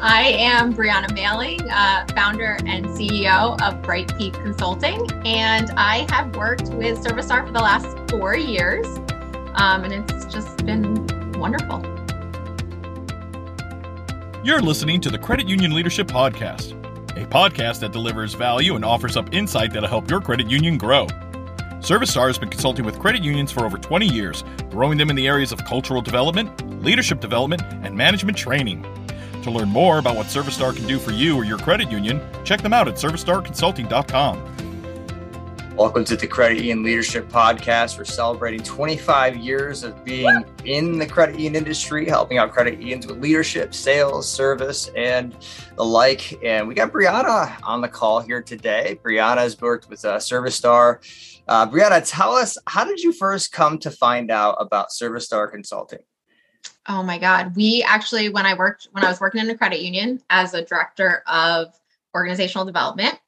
I am Bryanna Mehling, uh, founder and CEO of BrightPeak Consulting, and I have worked with ServiStar for the last four years, um, and it's just been wonderful. You're listening to the Credit Union Leadership Podcast, a podcast that delivers value and offers up insight that'll help your credit union grow. ServiStar has been consulting with credit unions for over 20 years, growing them in the areas of cultural development, leadership development, and management training. To learn more about what ServiStar can do for you or your credit union, check them out at servistarconsulting.com. Welcome to the Credit Union Leadership Podcast. We're celebrating 25 years of being in the credit union industry, helping out credit unions with leadership, sales, service, and the like. And we got Bryanna on the call here today. Bryanna has worked with uh, ServiStar. Uh, Bryanna, tell us, how did you first come to find out about ServiStar Consulting? Oh my God. We actually, when I worked, when I was working in a credit union as a director of organizational development,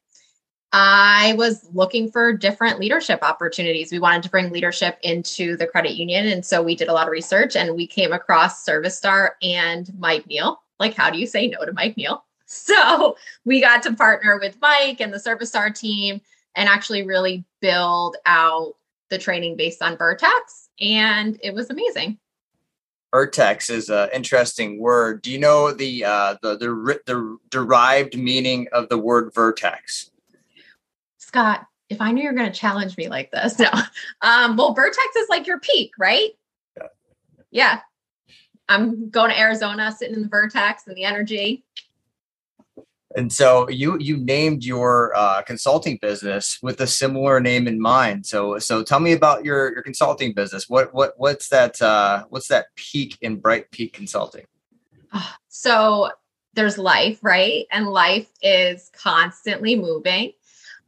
I was looking for different leadership opportunities. We wanted to bring leadership into the credit union. And so we did a lot of research and we came across ServiStar and Mike Neal. Like, how do you say no to Mike Neal? So we got to partner with Mike and the ServiStar team and actually really build out the training based on Vertex. And it was amazing. Vertex is an interesting word. Do you know the, uh, the the the derived meaning of the word vertex? Scott, if I knew you were going to challenge me like this, no. Um, well, vertex is like your peak, right? Yeah. yeah. I'm going to Arizona, sitting in the vertex and the energy. And so you you named your uh, consulting business with a similar name in mind. So so tell me about your your consulting business. What what what's that uh, what's that peak in BrightPeak Consulting? So there's life, right? And life is constantly moving.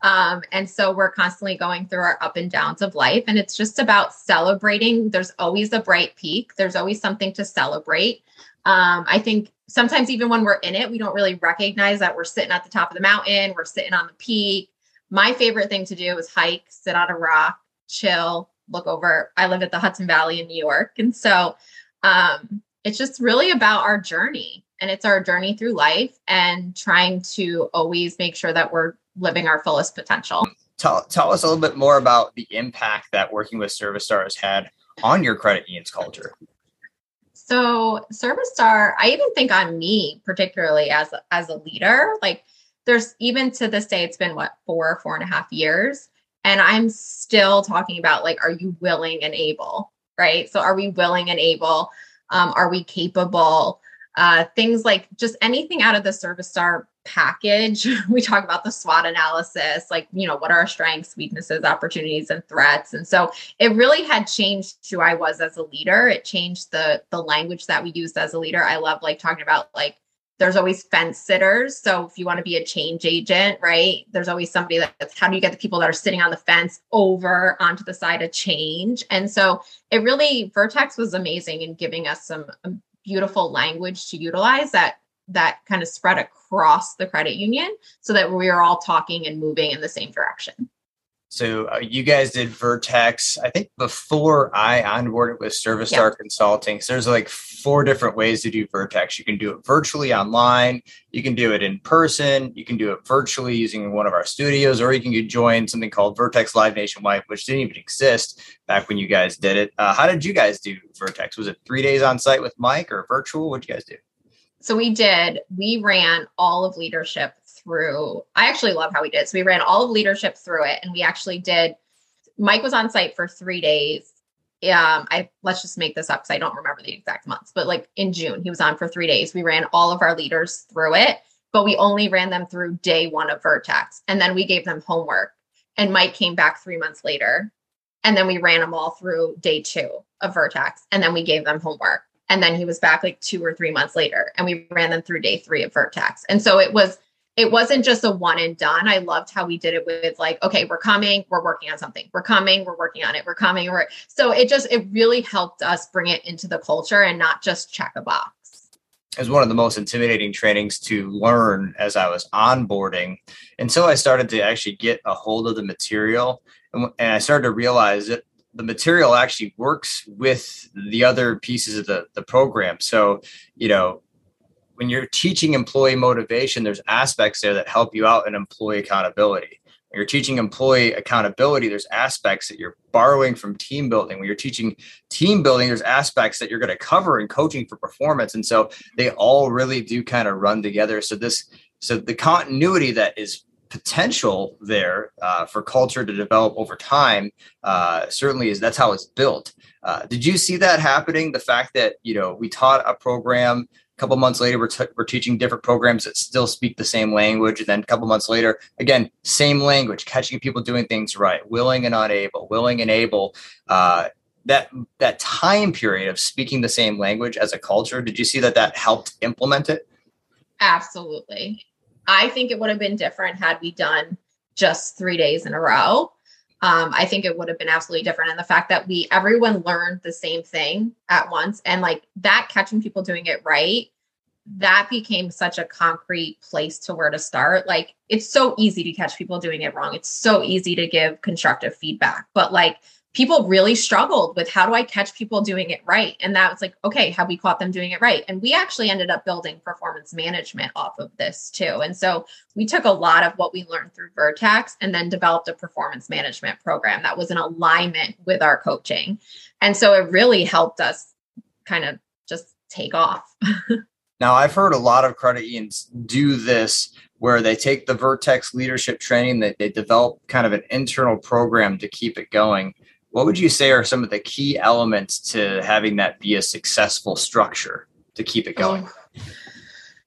Um, and so we're constantly going through our up and downs of life. And it's just about celebrating. There's always a bright peak, there's always something to celebrate. Um, I think sometimes even when we're in it, we don't really recognize that we're sitting at the top of the mountain, we're sitting on the peak. My favorite thing to do is hike, sit on a rock, chill, look over. I live at the Hudson Valley in New York. And so um, it's just really about our journey. And it's our journey through life and trying to always make sure that we're living our fullest potential. Tell, tell us a little bit more about the impact that working with ServiStar has had on your credit union's culture. So ServiStar, I even think on me particularly as as a leader, like there's even to this day, it's been what four, four and a half years. And I'm still talking about like, are you willing and able? Right. So are we willing and able? Um, are we capable? Uh, things like just anything out of the ServiStar package. We talk about the SWOT analysis, like, you know, what are our strengths, weaknesses, opportunities, and threats. And so it really had changed who I was as a leader. It changed the the language that we used as a leader. I love like talking about like there's always fence sitters. So if you want to be a change agent, right? There's always somebody that's how do you get the people that are sitting on the fence over onto the side of change? And so it really Vertex was amazing in giving us some um, beautiful language to utilize that that kind of spread across the credit union so that we are all talking and moving in the same direction. So uh, you guys did Vertex, I think before I onboarded with ServiStar yeah. Consulting. So there's like four different ways to do Vertex. You can do it virtually online, you can do it in person, you can do it virtually using one of our studios, or you can join something called Vertex Live Nationwide, which didn't even exist back when you guys did it. Uh, how did you guys do Vertex? Was it three days on site with Mike or virtual? What did you guys do? So we did, we ran all of leadership through. I actually love how we did. So we ran all of leadership through it and we actually did Mike was on site for 3 days. Um I let's just make this up cuz I don't remember the exact months, but like in June he was on for 3 days. We ran all of our leaders through it, but we only ran them through day 1 of Vertex and then we gave them homework. And Mike came back 3 months later and then we ran them all through day 2 of Vertex and then we gave them homework and then he was back like two or three months later and we ran them through day three of vertex and so it was it wasn't just a one and done. I loved how we did it with like okay we're coming we're working on something. We're coming we're working on it. We're coming we're so it just it really helped us bring it into the culture and not just check a box. It was one of the most intimidating trainings to learn as I was onboarding. So I started to actually get a hold of the material and, and I started to realize that the material actually works with the other pieces of the, the program. So, you know, when you're teaching employee motivation, there's aspects there that help you out in employee accountability. When you're teaching employee accountability, there's aspects that you're borrowing from team building. When you're teaching team building, there's aspects that you're going to cover in coaching for performance. And so they all really do kind of run together. So this, so the continuity that is potential there uh, for culture to develop over time uh, certainly is that's how it's built. Uh, did you see that happening? The fact that you know we taught a program a couple months later we're, t- we're teaching different programs that still speak the same language and then a couple months later again same language catching people doing things right willing and unable willing and able uh, that that time period of speaking the same language as a culture did you see that that helped implement it? Absolutely I think it would have been different had we done just three days in a row. Um, I think it would have been absolutely different. And the fact that we everyone learned the same thing at once and like that catching people doing it right, that became such a concrete place to where to start. Like it's so easy to catch people doing it wrong. It's so easy to give constructive feedback. But like people really struggled with how do I catch people doing it right? And that was like, okay, have we caught them doing it right? And we actually ended up building performance management off of this too. And so we took a lot of what we learned through Vertex and then developed a performance management program that was in alignment with our coaching. And so it really helped us kind of just take off. now, I've heard a lot of credit unions do this where they take the Vertex leadership training, that they develop kind of an internal program to keep it going what would you say are some of the key elements to having that be a successful structure to keep it going? Oh,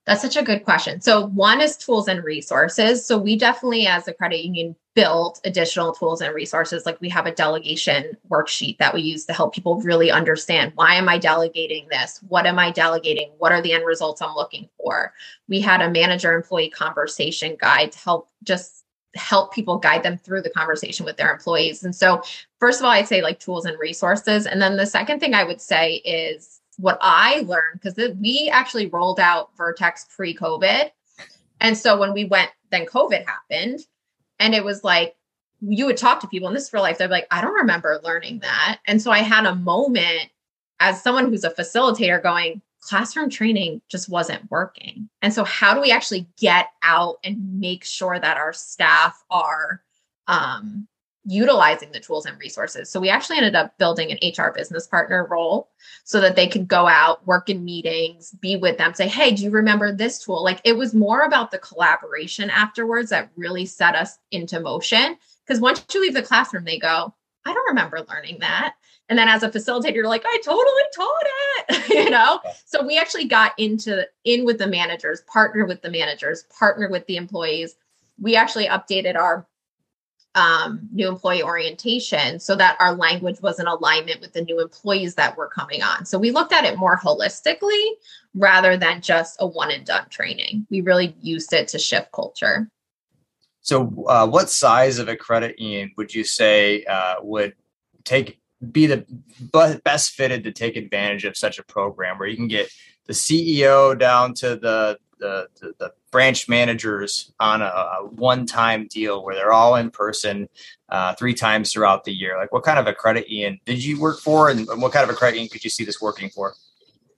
that's such a good question. So, one is tools and resources. So, we definitely, as a credit union, built additional tools and resources. Like we have a delegation worksheet that we use to help people really understand why am I delegating this? What am I delegating? What are the end results I'm looking for? We had a manager employee conversation guide to help just help people guide them through the conversation with their employees. And so, first of all, I'd say like tools and resources. And then the second thing I would say is what I learned because we actually rolled out Vertex pre COVID. And so when we went, then COVID happened. And it was like, you would talk to people in this real life, they'd be like, I don't remember learning that. And so I had a moment as someone who's a facilitator going, classroom training just wasn't working. And so, how do we actually get out and make sure that our staff are um, utilizing the tools and resources? So, we actually ended up building an HR business partner role so that they could go out, work in meetings, be with them, say, Hey, do you remember this tool? Like it was more about the collaboration afterwards that really set us into motion. Because once you leave the classroom, they go, I don't remember learning that. And then as a facilitator, you're like, I totally taught it, you know? So we actually got into in with the managers, partnered with the managers, partnered with the employees. We actually updated our um, new employee orientation so that our language was in alignment with the new employees that were coming on. So we looked at it more holistically rather than just a one and done training. We really used it to shift culture. So, uh, what size of a credit union would you say uh, would take be the best fitted to take advantage of such a program where you can get the CEO down to the the, the, the branch managers on a, a one-time deal where they're all in person uh, three times throughout the year. Like, what kind of a credit union did you work for, and what kind of a credit union could you see this working for?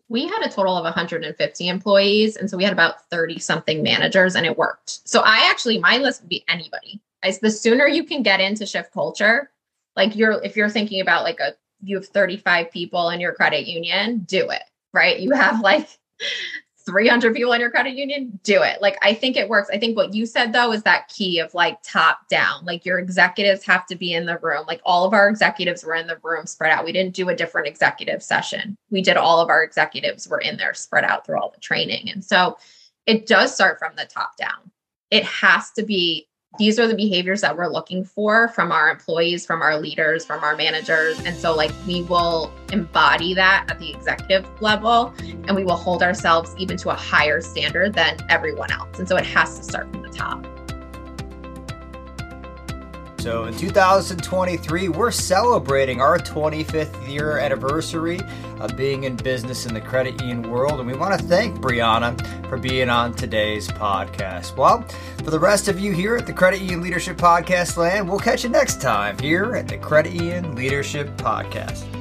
We had a total of 150 employees, and so we had about 30 something managers, and it worked. So I actually, my list would be anybody. I, the sooner you can get into shift culture, like you're if you're thinking about like a you have 35 people in your credit union do it right you have like 300 people in your credit union do it. Like i think it works. I think what you said though is that key of like top down. Like your executives have to be in the room. Like all of our executives were in the room spread out. We didn't do a different executive session. We did all of our executives were in there spread out through all the training. And so it does start from the top down. It has to be these are the behaviors that we're looking for from our employees, from our leaders, from our managers. And so, like, we will embody that at the executive level and we will hold ourselves even to a higher standard than everyone else. And so, it has to start from the top. So in 2023, we're celebrating our 25th year anniversary of being in business in the credit union world. And we want to thank Bryanna for being on today's podcast. Well, for the rest of you here at the Credit Union Leadership Podcast land, we'll catch you next time here at the Credit Union Leadership Podcast.